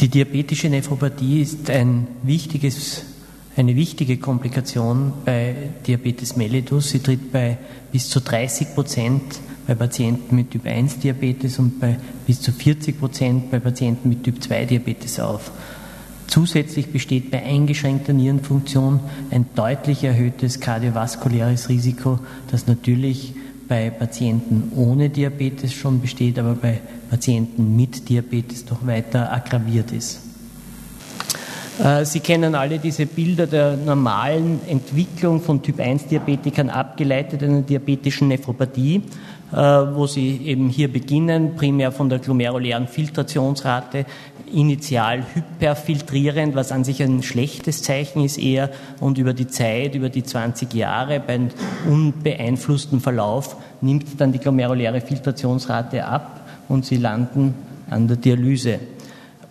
Die diabetische Nephropathie ist ein eine wichtige Komplikation bei Diabetes mellitus. Sie tritt bei bis zu 30 Prozent bei Patienten mit Typ 1 Diabetes und bei bis zu 40 Prozent bei Patienten mit Typ 2 Diabetes auf. Zusätzlich besteht bei eingeschränkter Nierenfunktion ein deutlich erhöhtes kardiovaskuläres Risiko, das natürlich bei Patienten ohne Diabetes schon besteht, aber bei Patienten mit Diabetes doch weiter aggraviert ist. Äh, Sie kennen alle diese Bilder der normalen Entwicklung von Typ-1-Diabetikern abgeleitet einer diabetischen Nephropathie, wo Sie eben hier beginnen, primär von der glomerulären Filtrationsrate, initial hyperfiltrierend, was an sich ein schlechtes Zeichen ist eher, und über die Zeit, über die 20 Jahre, bei einem unbeeinflussten Verlauf, nimmt dann die glomeruläre Filtrationsrate ab und Sie landen an der Dialyse.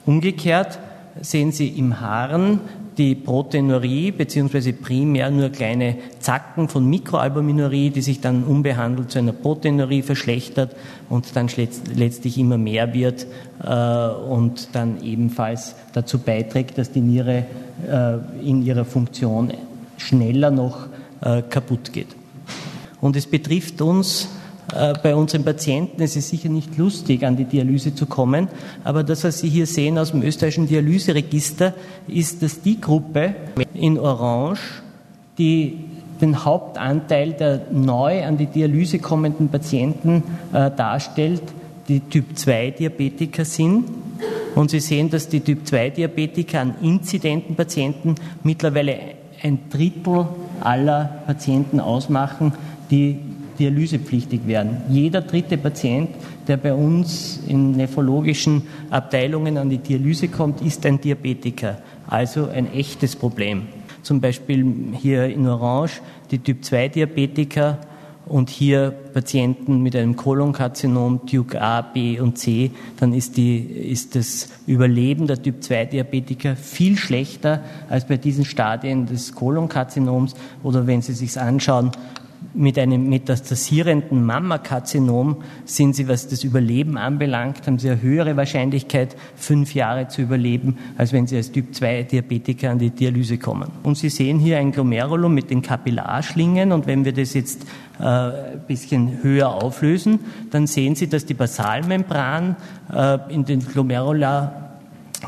Umgekehrt sehen Sie im Haaren die Proteinurie beziehungsweise primär nur kleine Zacken von Mikroalbuminurie, die sich dann unbehandelt zu einer Proteinurie verschlechtert und dann letztlich immer mehr wird äh, und dann ebenfalls dazu beiträgt, dass die Niere äh, in ihrer Funktion schneller noch äh, kaputt geht. Und es betrifft uns bei unseren Patienten. Es ist sicher nicht lustig, an die Dialyse zu kommen, aber das, was Sie hier sehen aus dem österreichischen Dialyseregister, ist, dass die Gruppe in Orange, die den Hauptanteil der neu an die Dialyse kommenden Patienten äh, darstellt, die Typ-2-Diabetiker sind. Und Sie sehen, dass die Typ-2-Diabetiker an inzidenten Patienten mittlerweile ein Drittel aller Patienten ausmachen, die dialysepflichtig werden. Jeder dritte Patient, der bei uns in nephrologischen Abteilungen an die Dialyse kommt, ist ein Diabetiker, also ein echtes Problem. Zum Beispiel hier in Orange die Typ-2-Diabetiker und hier Patienten mit einem Kolonkarzinom Duke A, B und C, dann ist, die, ist das Überleben der Typ-2-Diabetiker viel schlechter als bei diesen Stadien des Kolonkarzinoms oder wenn Sie sich anschauen, mit einem metastasierenden Mammakarzinom sind sie, was das Überleben anbelangt, haben sie eine höhere Wahrscheinlichkeit, fünf Jahre zu überleben, als wenn sie als Typ-2-Diabetiker an die Dialyse kommen. Und Sie sehen hier ein Glomerulum mit den Kapillarschlingen und wenn wir das jetzt äh, ein bisschen höher auflösen, dann sehen Sie, dass die Basalmembran äh, in den Glomerula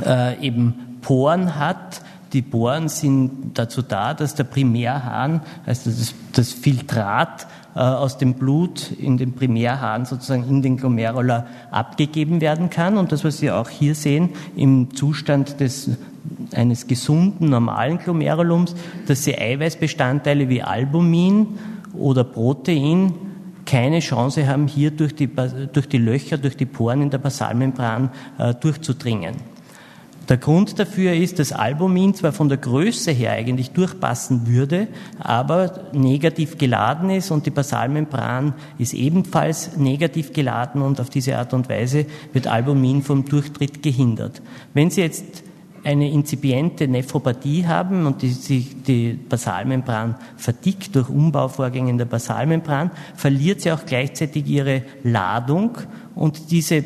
äh, eben Poren hat, die Poren sind dazu da, dass der Primärhahn, also das, das Filtrat äh, aus dem Blut in den Primärhahn sozusagen in den Glomerula abgegeben werden kann. Und das, was Sie auch hier sehen, im Zustand des eines gesunden, normalen Glomerulums, dass Sie Eiweißbestandteile wie Albumin oder Protein keine Chance haben, hier durch die, durch die Löcher, durch die Poren in der Basalmembran äh, durchzudringen. Der Grund dafür ist, dass Albumin zwar von der Größe her eigentlich durchpassen würde, aber negativ geladen ist und die Basalmembran ist ebenfalls negativ geladen und auf diese Art und Weise wird Albumin vom Durchtritt gehindert. Wenn Sie jetzt eine inzipiente Nephropathie haben und die, sich die Basalmembran verdickt durch Umbauvorgänge in der Basalmembran, verliert sie auch gleichzeitig ihre Ladung und diese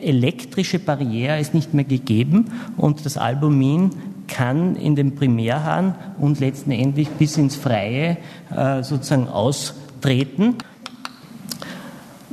elektrische Barriere ist nicht mehr gegeben und das Albumin kann in den Primärhahn und letztendlich bis ins Freie äh, sozusagen austreten.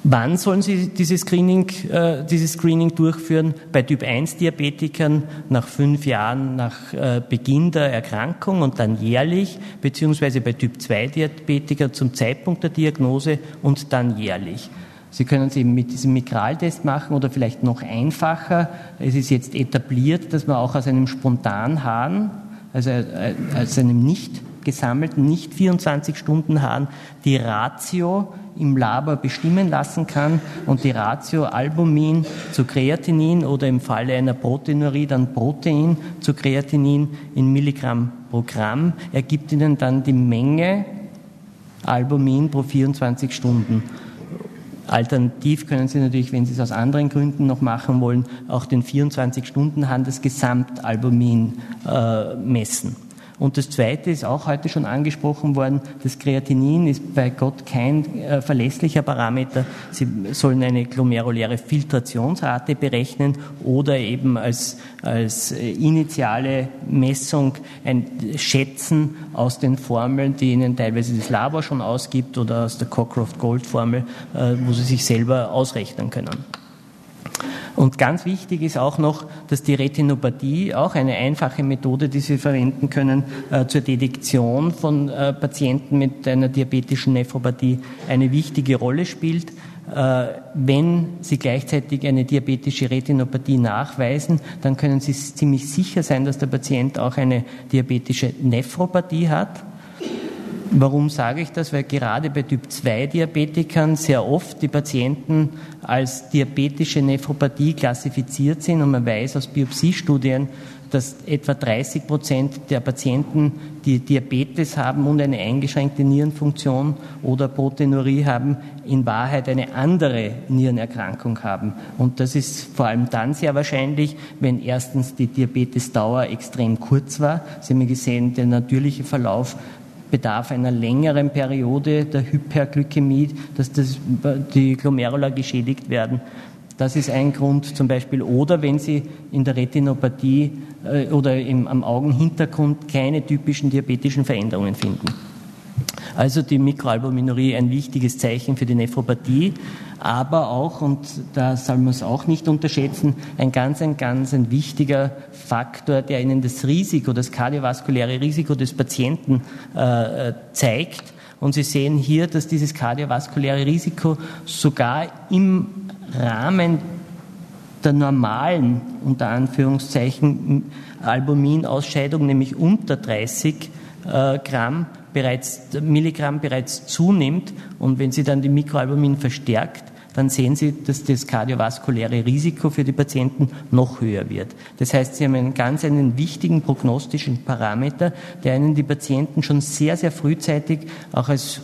Wann sollen Sie dieses Screening, äh, dieses Screening durchführen? Bei Typ-1-Diabetikern nach fünf Jahren nach äh, Beginn der Erkrankung und dann jährlich, beziehungsweise bei Typ-2-Diabetikern zum Zeitpunkt der Diagnose und dann jährlich. Sie können es eben mit diesem Mikraltest machen oder vielleicht noch einfacher. Es ist jetzt etabliert, dass man auch aus einem Spontanhahn, also äh, aus einem nicht gesammelten, nicht 24 Stunden Hahn, die Ratio im Labor bestimmen lassen kann und die Ratio Albumin zu Kreatinin oder im Falle einer Proteinurie dann Protein zu Kreatinin in Milligramm pro Gramm ergibt Ihnen dann die Menge Albumin pro 24 Stunden. Alternativ können Sie natürlich, wenn Sie es aus anderen Gründen noch machen wollen, auch den 24-Stunden-Hand das Gesamtalbumin äh, messen. Und das Zweite ist auch heute schon angesprochen worden, das Kreatinin ist bei Gott kein äh, verlässlicher Parameter. Sie sollen eine glomeruläre Filtrationsrate berechnen oder eben als, als äh, initiale Messung ein Schätzen aus den Formeln, die Ihnen teilweise das Labor schon ausgibt oder aus der Cockcroft-Gold-Formel, äh, wo Sie sich selber ausrechnen können. Und ganz wichtig ist auch noch, dass die Retinopathie, auch eine einfache Methode, die Sie verwenden können äh, zur Detektion von äh, Patienten mit einer diabetischen Nephropathie, eine wichtige Rolle spielt. Äh, wenn Sie gleichzeitig eine diabetische Retinopathie nachweisen, dann können Sie ziemlich sicher sein, dass der Patient auch eine diabetische Nephropathie hat. Warum sage ich das? Weil gerade bei Typ-2-Diabetikern sehr oft die Patienten als diabetische Nephropathie klassifiziert sind und man weiß aus Biopsiestudien, dass etwa 30 Prozent der Patienten, die Diabetes haben und eine eingeschränkte Nierenfunktion oder Proteinurie haben, in Wahrheit eine andere Nierenerkrankung haben. Und das ist vor allem dann sehr wahrscheinlich, wenn erstens die Diabetesdauer extrem kurz war. Sie haben gesehen, der natürliche Verlauf bedarf einer längeren Periode der Hyperglykämie, dass das, die Glomerula geschädigt werden. Das ist ein Grund zum Beispiel. Oder wenn Sie in der Retinopathie äh, oder im, am Augenhintergrund keine typischen diabetischen Veränderungen finden. Also die Mikroalbuminurie ein wichtiges Zeichen für die Nephropathie, aber auch, und da soll man es auch nicht unterschätzen, ein ganz, ein ganz ein wichtiger Faktor, der Ihnen das Risiko, das kardiovaskuläre Risiko des Patienten äh, zeigt. Und Sie sehen hier, dass dieses kardiovaskuläre Risiko sogar im Rahmen der normalen, unter Anführungszeichen, Albuminausscheidung, nämlich unter 30 äh, Gramm, bereits, Milligramm bereits zunimmt und wenn Sie dann die Mikroalbumin verstärkt, dann sehen Sie, dass das kardiovaskuläre Risiko für die Patienten noch höher wird. Das heißt, Sie haben einen ganz einen wichtigen prognostischen Parameter, der Ihnen die Patienten schon sehr, sehr frühzeitig auch als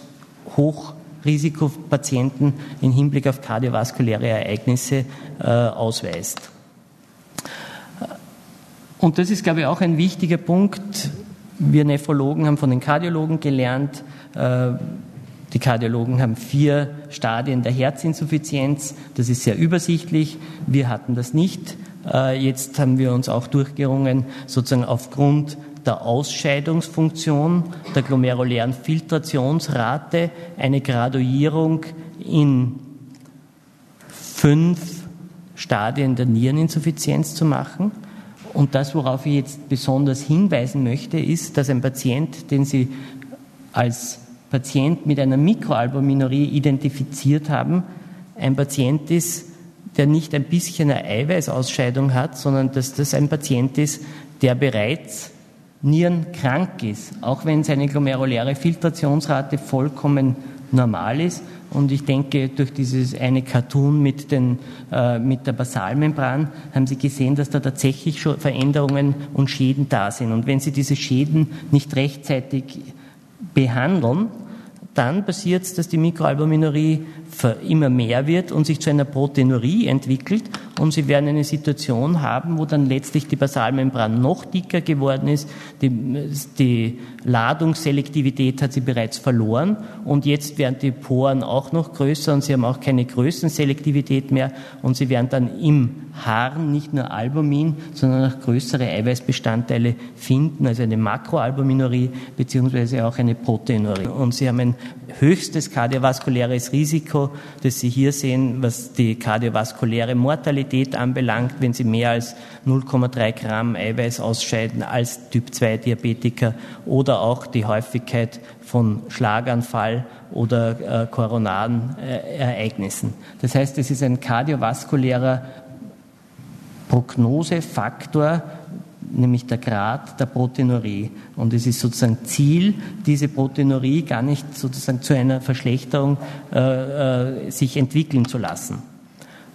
Hochrisikopatienten im Hinblick auf kardiovaskuläre Ereignisse äh, ausweist. Und das ist, glaube ich, auch ein wichtiger Punkt, wir Nephrologen haben von den Kardiologen gelernt, äh, die Kardiologen haben vier Stadien der Herzinsuffizienz. Das ist sehr übersichtlich. Wir hatten das nicht. Äh, jetzt haben wir uns auch durchgerungen, sozusagen aufgrund der Ausscheidungsfunktion, der glomerulären Filtrationsrate, eine Graduierung in fünf Stadien der Niereninsuffizienz zu machen. Und das, worauf ich jetzt besonders hinweisen möchte, ist, dass ein Patient, den Sie als Patient mit einer Mikroalbuminurie identifiziert haben, ein Patient ist, der nicht ein bisschen eine Eiweißausscheidung hat, sondern dass das ein Patient ist, der bereits nierenkrank ist, auch wenn seine glomeruläre Filtrationsrate vollkommen normal ist und ich denke, durch dieses eine Cartoon mit, den, äh, mit der Basalmembran haben Sie gesehen, dass da tatsächlich schon Veränderungen und Schäden da sind. Und wenn Sie diese Schäden nicht rechtzeitig behandeln, dann passiert es, dass die Mikroalbuminurie immer mehr wird und sich zu einer Proteinurie entwickelt. Und Sie werden eine Situation haben, wo dann letztlich die Basalmembran noch dicker geworden ist, die, die Ladungsselektivität hat sie bereits verloren. Und jetzt werden die Poren auch noch größer und Sie haben auch keine Größenselektivität mehr. Und Sie werden dann im Haaren nicht nur Albumin, sondern auch größere Eiweißbestandteile finden, also eine Makroalbuminurie beziehungsweise auch eine Proteinurie. Und Sie haben ein höchstes kardiovaskuläres Risiko, das Sie hier sehen, was die kardiovaskuläre Mortalität anbelangt, wenn Sie mehr als 0,3 Gramm Eiweiß ausscheiden als Typ-2-Diabetiker oder auch die Häufigkeit von Schlaganfall oder äh, koronaren äh, Ereignissen. Das heißt, es ist ein kardiovaskulärer Prognosefaktor, nämlich der Grad der Proteinurie. Und es ist sozusagen Ziel, diese Proteinurie gar nicht sozusagen zu einer Verschlechterung äh, äh, sich entwickeln zu lassen.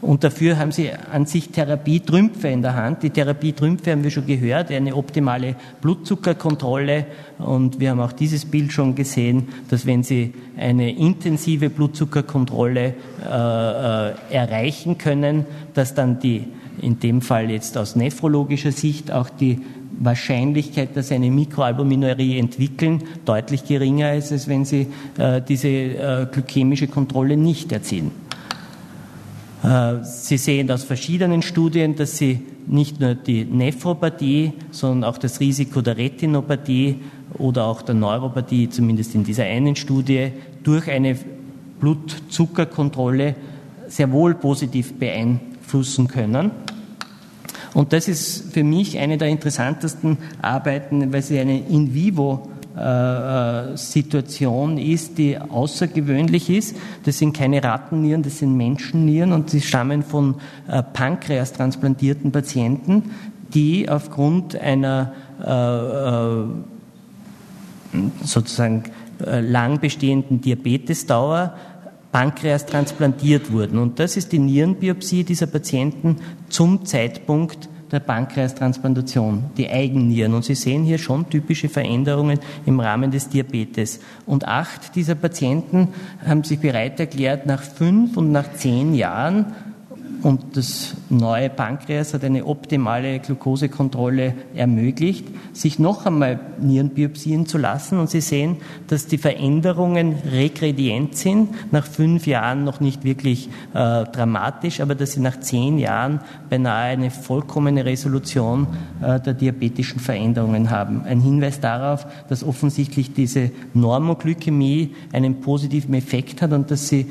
Und dafür haben sie an sich Therapietrümpfe in der Hand. Die Therapietrümpfe haben wir schon gehört, eine optimale Blutzuckerkontrolle. Und wir haben auch dieses Bild schon gesehen, dass wenn Sie eine intensive Blutzuckerkontrolle äh, äh, erreichen können, dass dann die in dem Fall jetzt aus nephrologischer Sicht auch die Wahrscheinlichkeit, dass sie eine Mikroalbuminurie entwickeln, deutlich geringer ist, als wenn sie äh, diese äh, glykämische Kontrolle nicht erzielen. Äh, sie sehen aus verschiedenen Studien, dass Sie nicht nur die Nephropathie, sondern auch das Risiko der Retinopathie oder auch der Neuropathie, zumindest in dieser einen Studie, durch eine Blutzuckerkontrolle sehr wohl positiv beeinflussen können. Und das ist für mich eine der interessantesten Arbeiten, weil sie eine in vivo äh, Situation ist, die außergewöhnlich ist. Das sind keine Rattennieren, das sind Menschennieren und sie stammen von äh, Pankreas transplantierten Patienten, die aufgrund einer äh, sozusagen lang bestehenden Diabetesdauer Pankreas transplantiert wurden. Und das ist die Nierenbiopsie dieser Patienten zum Zeitpunkt der Pankreastransplantation, die Eigennieren. Und Sie sehen hier schon typische Veränderungen im Rahmen des Diabetes. Und acht dieser Patienten haben sich bereit erklärt, nach fünf und nach zehn Jahren und das neue Pankreas hat eine optimale Glukosekontrolle ermöglicht, sich noch einmal Nierenbiopsien zu lassen. Und Sie sehen, dass die Veränderungen regredient sind, nach fünf Jahren noch nicht wirklich äh, dramatisch, aber dass sie nach zehn Jahren beinahe eine vollkommene Resolution äh, der diabetischen Veränderungen haben. Ein Hinweis darauf, dass offensichtlich diese Normoglykämie einen positiven Effekt hat und dass sie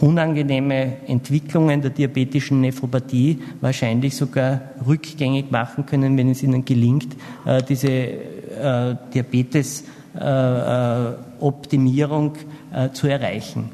unangenehme Entwicklungen der diabetischen Nephropathie wahrscheinlich sogar rückgängig machen können, wenn es ihnen gelingt, äh, diese äh, Diabetesoptimierung äh, zu erreichen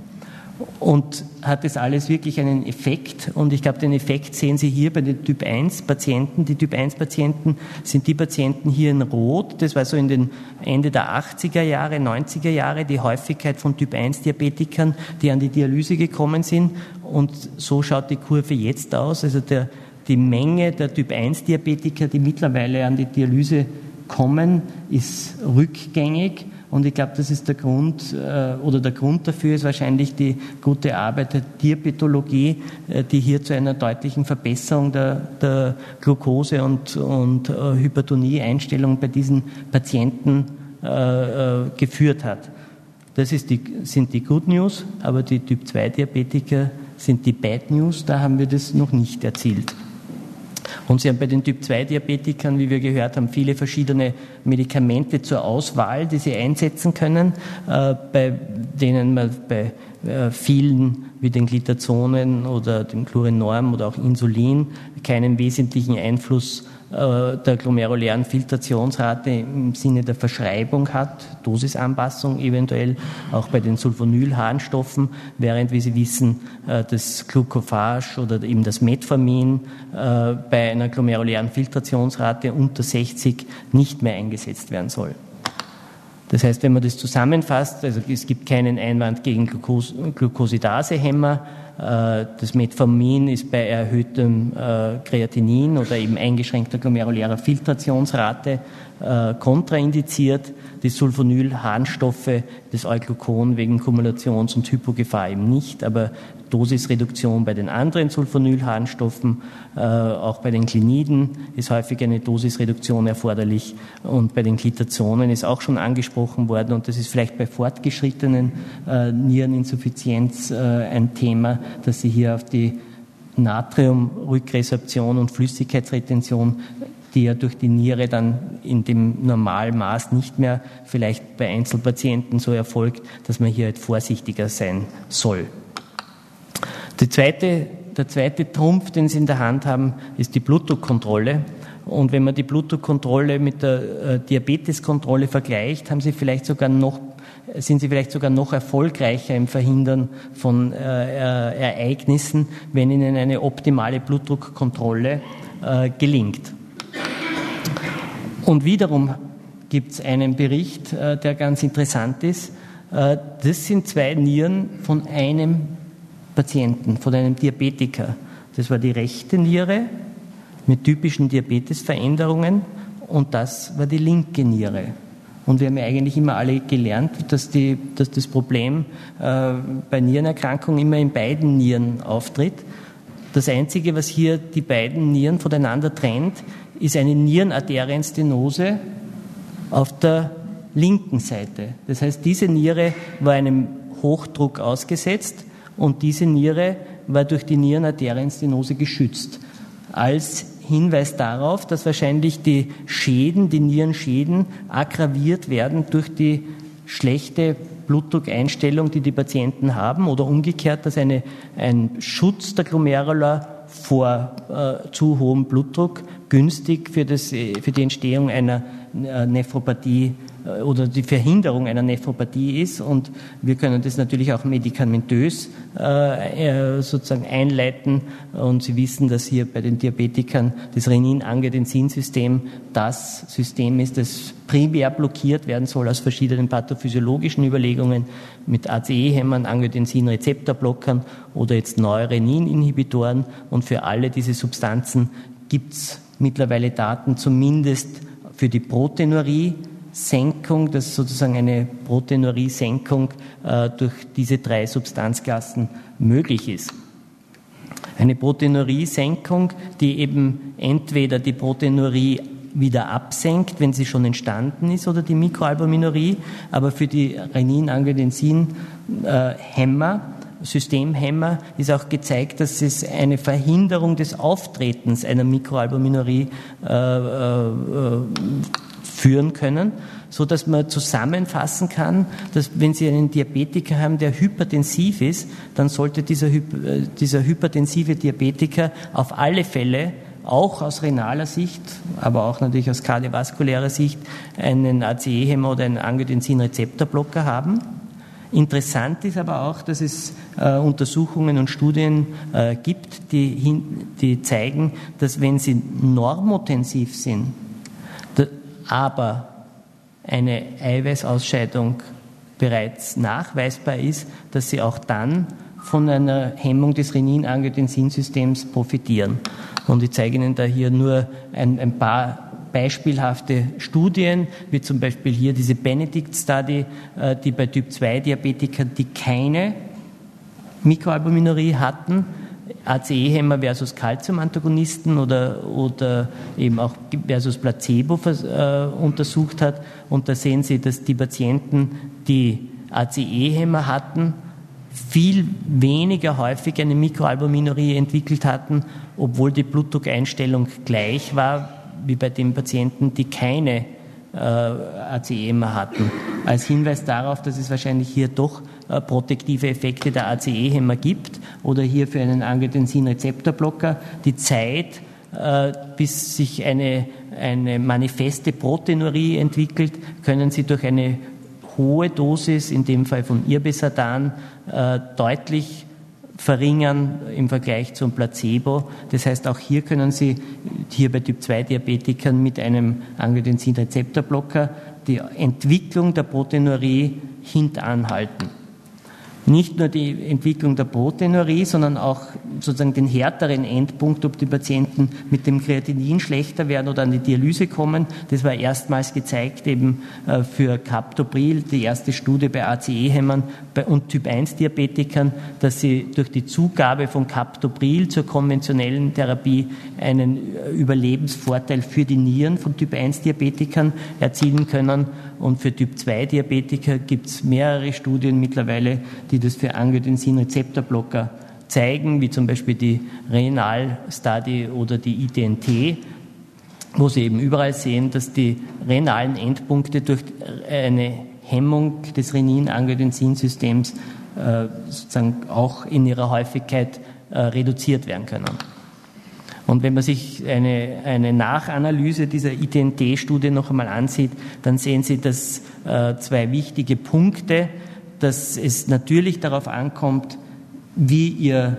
und hat das alles wirklich einen Effekt. Und ich glaube, den Effekt sehen Sie hier bei den Typ 1 Patienten. Die Typ 1 Patienten sind die Patienten hier in Rot. Das war so in den Ende der 80er Jahre, 90er Jahre die Häufigkeit von Typ 1 Diabetikern, die an die Dialyse gekommen sind. Und so schaut die Kurve jetzt aus. Also der, die Menge der Typ 1 Diabetiker, die mittlerweile an die Dialyse kommen, ist rückgängig. Und ich glaube, das ist der Grund, äh, oder der Grund dafür ist wahrscheinlich die gute Arbeit der Tierpathologie, äh, die hier zu einer deutlichen Verbesserung der, der Glucose- und, und äh, Hypertonie-Einstellung bei diesen Patienten geführt hat. Das die, sind die Good News, aber die Typ-2-Diabetiker sind die Bad News, da haben wir das noch nicht erzielt. Und Sie haben bei den Typ-2-Diabetikern, wie wir gehört haben, viele verschiedene Medikamente zur Auswahl, die Sie einsetzen können, äh, bei denen man bei äh, vielen wie den Glitazonen oder dem Chlorinorm oder auch Insulin keinen wesentlichen Einfluss der glomerulären Filtrationsrate im Sinne der Verschreibung hat, Dosisanpassung eventuell, auch bei den Sulfonylharnstoffen, während, wie Sie wissen, äh, das Glucophage oder eben das Metformin äh, bei einer glomerulären Filtrationsrate unter 60 nicht mehr eingesetzt werden soll. Das heißt, wenn man das zusammenfasst, also es gibt keinen Einwand gegen Glucos Glucosidasehämmer, äh, das Metformin ist bei erhöhtem äh, Kreatinin oder eben eingeschränkter glomerulärer Filtrationsrate äh, kontraindiziert. Die Sulfonylharnstoffe, das Euglucon wegen Kumulations- und Hypogefahr eben nicht, aber Dosisreduktion bei den anderen Sulfonylharnstoffen, äh, auch bei den Kliniden ist häufig eine Dosisreduktion erforderlich und bei den Glitazonen ist auch schon angesprochen worden und das ist vielleicht bei fortgeschrittenen äh, Niereninsuffizienz äh, ein Thema, dass Sie hier auf die Natriumrückresorption und Flüssigkeitsretention die ja durch die Niere dann in dem Normalmaß nicht mehr vielleicht bei Einzelpatienten so erfolgt, dass man hier halt vorsichtiger sein soll. Zweite, der zweite Trumpf, den Sie in der Hand haben, ist die Blutdruckkontrolle. Und wenn man die Blutdruckkontrolle mit der äh, Diabeteskontrolle vergleicht, haben Sie vielleicht sogar noch, sind Sie vielleicht sogar noch erfolgreicher im Verhindern von äh, äh Ereignissen, wenn Ihnen eine optimale Blutdruckkontrolle äh, gelingt. Und wiederum gibt es einen Bericht, der ganz interessant ist. Das sind zwei Nieren von einem Patienten, von einem Diabetiker. Das war die rechte Niere mit typischen Diabetesveränderungen und das war die linke Niere. Und wir haben ja eigentlich immer alle gelernt, dass, die, dass das Problem äh, bei Nierenerkrankungen immer in beiden Nieren auftritt. Das Einzige, was hier die beiden Nieren voneinander trennt, ist eine Nierenarterienstenose auf der linken Seite. Das heißt, diese Niere war einem Hochdruck ausgesetzt und diese Niere war durch die Nierenarterienstenose geschützt. Als Hinweis darauf, dass wahrscheinlich die Schäden, die Nierenschäden aggraviert werden durch die schlechte Blutdruckeinstellung, die die Patienten haben, oder umgekehrt, dass eine, ein Schutz der Glomerula vor äh, zu hohem Blutdruck günstig für, das, äh, für die Entstehung einer äh, Nephropathie oder die Verhinderung einer Nephropathie ist. Und wir können das natürlich auch medikamentös äh, äh, sozusagen einleiten. Und Sie wissen, dass hier bei den Diabetikern das Renin-Angiotensin-System das System ist, das primär blockiert werden soll aus verschiedenen pathophysiologischen Überlegungen mit ACE-Hämmern, Angiotensin-Rezeptorblockern oder jetzt Neurenin-Inhibitoren. Und für alle diese Substanzen gibt es mittlerweile Daten zumindest für die Proteinurie, Senkung, dass sozusagen eine Proteinurie-Senkung äh, durch diese drei Substanzklassen möglich ist. Eine Proteinurie-Senkung, die eben entweder die Proteinurie wieder absenkt, wenn sie schon entstanden ist, oder die Mikroalbuminurie, aber für die Renin-Angiotensin-Hämmer, Systemhämmer, ist auch gezeigt, dass es eine Verhinderung des Auftretens einer Mikroalbuminurie äh, äh, führen können, so dass man zusammenfassen kann, dass wenn Sie einen Diabetiker haben, der hypertensiv ist, dann sollte dieser, äh, dieser hypertensive Diabetiker auf alle Fälle auch aus renaler Sicht, aber auch natürlich aus kardiovaskulärer Sicht einen ACE-Hämmer oder einen Angiotensin-Rezeptorblocker haben. Interessant ist aber auch, dass es äh, Untersuchungen und Studien äh, gibt, die, hin, die zeigen, dass wenn sie normotensiv sind, aber eine Eiweißausscheidung bereits nachweisbar ist, dass sie auch dann von einer Hemmung des Renin-Angiotensin-Systems profitieren. Und ich zeige Ihnen da hier nur ein, ein, paar beispielhafte Studien, wie zum Beispiel hier diese Benedict-Study, äh, die bei Typ-2-Diabetikern, die keine Mikroalbuminurie hatten, ACE-Hämmer versus Calcium-Antagonisten oder, oder eben auch versus Placebo äh, untersucht hat. Und da sehen Sie, dass die Patienten, die ACE-Hämmer hatten, viel weniger häufig eine Mikroalbuminurie entwickelt hatten, obwohl die Blutdruckeinstellung gleich war wie bei den Patienten, die keine äh, ACE-Hämmer hatten. Als Hinweis darauf, dass es wahrscheinlich hier doch protektive Effekte der ACE-Hämmer gibt oder hier für einen Angiotensin-Rezeptorblocker die Zeit, äh, bis sich eine, eine manifeste Proteinurie entwickelt, können Sie durch eine hohe Dosis, in dem Fall von Irbesatan, äh, deutlich verringern im Vergleich zum Placebo. Das heißt, auch hier können Sie hier bei Typ-2-Diabetikern mit einem Angiotensin-Rezeptorblocker die Entwicklung der Proteinurie hintanhalten nicht nur die Entwicklung der Proteinurie, sondern auch sozusagen den härteren Endpunkt, ob die Patienten mit dem Kreatinin schlechter werden oder an die Dialyse kommen. Das war erstmals gezeigt eben äh, für Captopril, die erste Studie bei ACE-Hämmern und Typ-1-Diabetikern, dass sie durch die Zugabe von Captopril zur konventionellen Therapie einen äh, Überlebensvorteil für die Nieren von Typ-1-Diabetikern erzielen können. Und für Typ-2-Diabetiker gibt es mehrere Studien mittlerweile, die das für Angiotensin-Rezeptorblocker zeigen, wie zum Beispiel die Renal-Study oder die ITNT, wo Sie eben überall sehen, dass die renalen Endpunkte durch eine Hemmung des Renin-Angiotensin-Systems äh, sozusagen auch in ihrer Häufigkeit äh, reduziert werden können. Und wenn man sich eine, eine Nachanalyse dieser ITNT-Studie noch einmal ansieht, dann sehen Sie, dass äh, zwei wichtige Punkte dass es natürlich darauf ankommt, wie ihr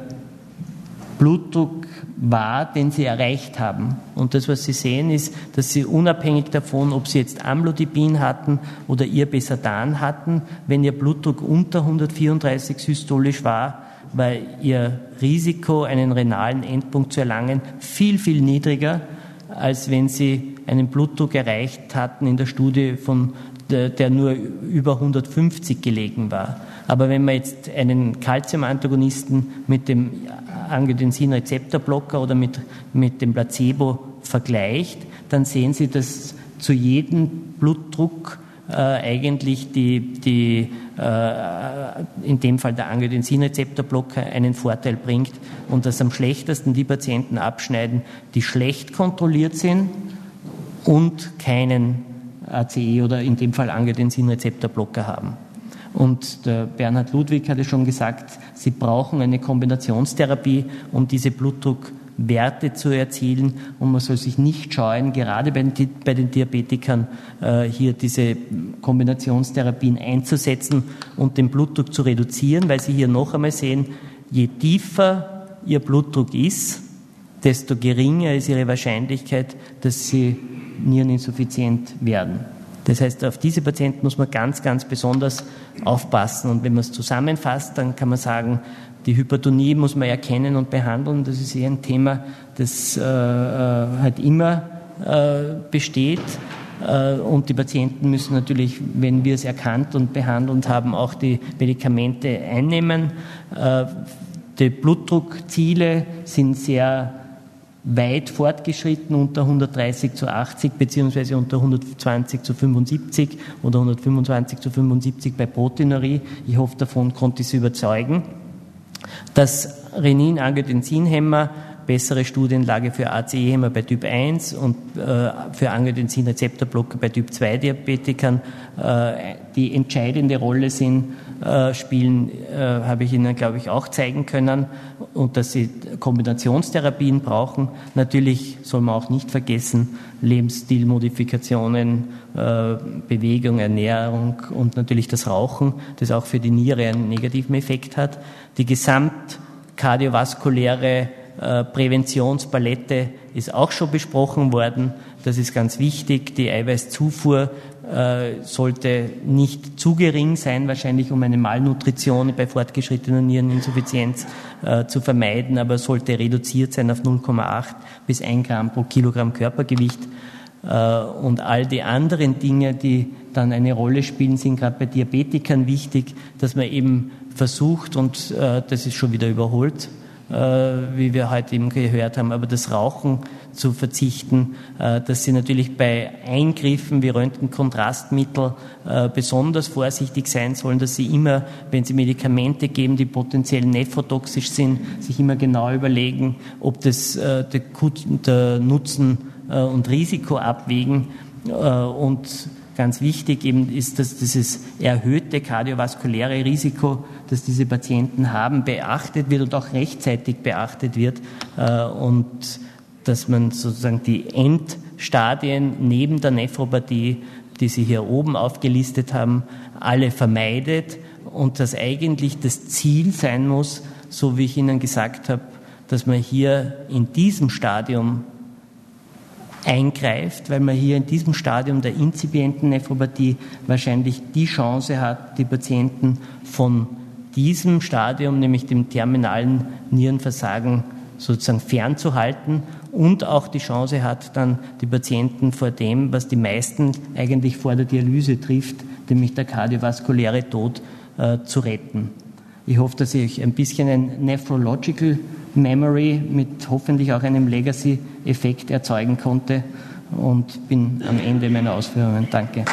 Blutdruck war, den sie erreicht haben. Und das, was Sie sehen, ist, dass Sie unabhängig davon, ob Sie jetzt Amlodipin hatten oder Irbesatan hatten, wenn Ihr Blutdruck unter 134 systolisch war, war Ihr Risiko, einen renalen Endpunkt zu erlangen, viel, viel niedriger, als wenn Sie einen Blutdruck erreicht hatten in der Studie von der nur über 150 gelegen war. Aber wenn man jetzt einen Calcium-Antagonisten mit dem Angiotensin-Rezeptorblocker oder mit, mit dem Placebo vergleicht, dann sehen Sie, dass zu jedem Blutdruck äh, eigentlich die, die äh, in dem Fall der Angiotensinrezeptorblocker einen Vorteil bringt und dass am schlechtesten die Patienten abschneiden, die schlecht kontrolliert sind und keinen ACE oder in dem Fall Angiotensinrezeptorblocker haben. Und der Bernhard Ludwig hatte schon gesagt, Sie brauchen eine Kombinationstherapie, um diese Blutdruckwerte zu erzielen. Und man soll sich nicht scheuen, gerade bei den, Diabetikern äh, hier diese Kombinationstherapien einzusetzen und den Blutdruck zu reduzieren, weil Sie hier noch einmal sehen, je tiefer Ihr Blutdruck ist, desto geringer ist Ihre Wahrscheinlichkeit, dass Sie niereninsuffiziент werden. Das heißt, auf diese Patienten muss man ganz, ganz besonders aufpassen. Und wenn man es zusammenfasst, dann kann man sagen, die Hypertonie muss man erkennen und behandeln. Das ist eher ein Thema, das äh, äh halt immer äh, besteht. Äh, und die Patienten müssen natürlich, wenn wir es erkannt und behandelt haben, auch die Medikamente einnehmen. Äh, die Blutdruckziele sind sehr weit fortgeschritten unter 130 zu 80 beziehungsweise unter 120 zu 75 oder 125 zu 75 bei Proteinurie. Ich hoffe, davon konnte ich Sie überzeugen. Das Renin-Angiotensin-Hämmer bessere Studienlage für ACE-Hämmer bei Typ 1 und äh, für Angiotensin-Rezeptorblocker bei Typ 2 Diabetikern, äh, die entscheidende Rolle sind, äh, spielen, äh, habe ich Ihnen, glaube ich, auch zeigen können und dass Sie Kombinationstherapien brauchen. Natürlich soll man auch nicht vergessen, Lebensstilmodifikationen, äh, Bewegung, Ernährung und natürlich das Rauchen, das auch für die Niere einen negativen Effekt hat. Die gesamtkardiovaskuläre äh, Präventionspalette ist auch schon besprochen worden. Das ist ganz wichtig. Die Eiweißzufuhr äh, sollte nicht zu gering sein, wahrscheinlich um eine Malnutrition bei fortgeschrittener Niereninsuffizienz äh, zu vermeiden, aber sollte reduziert sein auf 0,8 bis 1 Gramm pro Kilogramm Körpergewicht. Und all die anderen Dinge, die dann eine Rolle spielen, sind gerade bei Diabetikern wichtig, dass man eben versucht, und das ist schon wieder überholt, äh, wie wir heute eben gehört haben, aber das Rauchen zu verzichten, äh, dass sie natürlich bei Eingriffen wie Röntgenkontrastmittel äh, besonders vorsichtig sein sollen, dass sie immer, wenn sie Medikamente geben, die potenziell nephrotoxisch sind, sich immer genau überlegen, ob das der Nutzen und Risiko abwägen. Und Ganz wichtig eben ist, dass dieses erhöhte kardiovaskuläre Risiko, das diese Patienten haben, beachtet wird und auch rechtzeitig beachtet wird äh, und dass man sozusagen die Endstadien neben der Nephropathie, die Sie hier oben aufgelistet haben, alle vermeidet und dass eigentlich das Ziel sein muss, so wie ich Ihnen gesagt habe, dass man hier in diesem Stadium eingreift, weil man hier in diesem Stadium der inzipienten Nephropathie wahrscheinlich die Chance hat, die Patienten von diesem Stadium, nämlich dem terminalen Nierenversagen, sozusagen fernzuhalten und auch die Chance hat, dann die Patienten vor dem, was die meisten eigentlich vor der Dialyse trifft, nämlich der kardiovaskuläre Tod, äh, zu retten. Ich hoffe, dass ich ein bisschen ein Nephrological Memory mit hoffentlich auch einem Legacy-Effekt erzeugen konnte und bin am Ende meiner Ausführungen. Danke.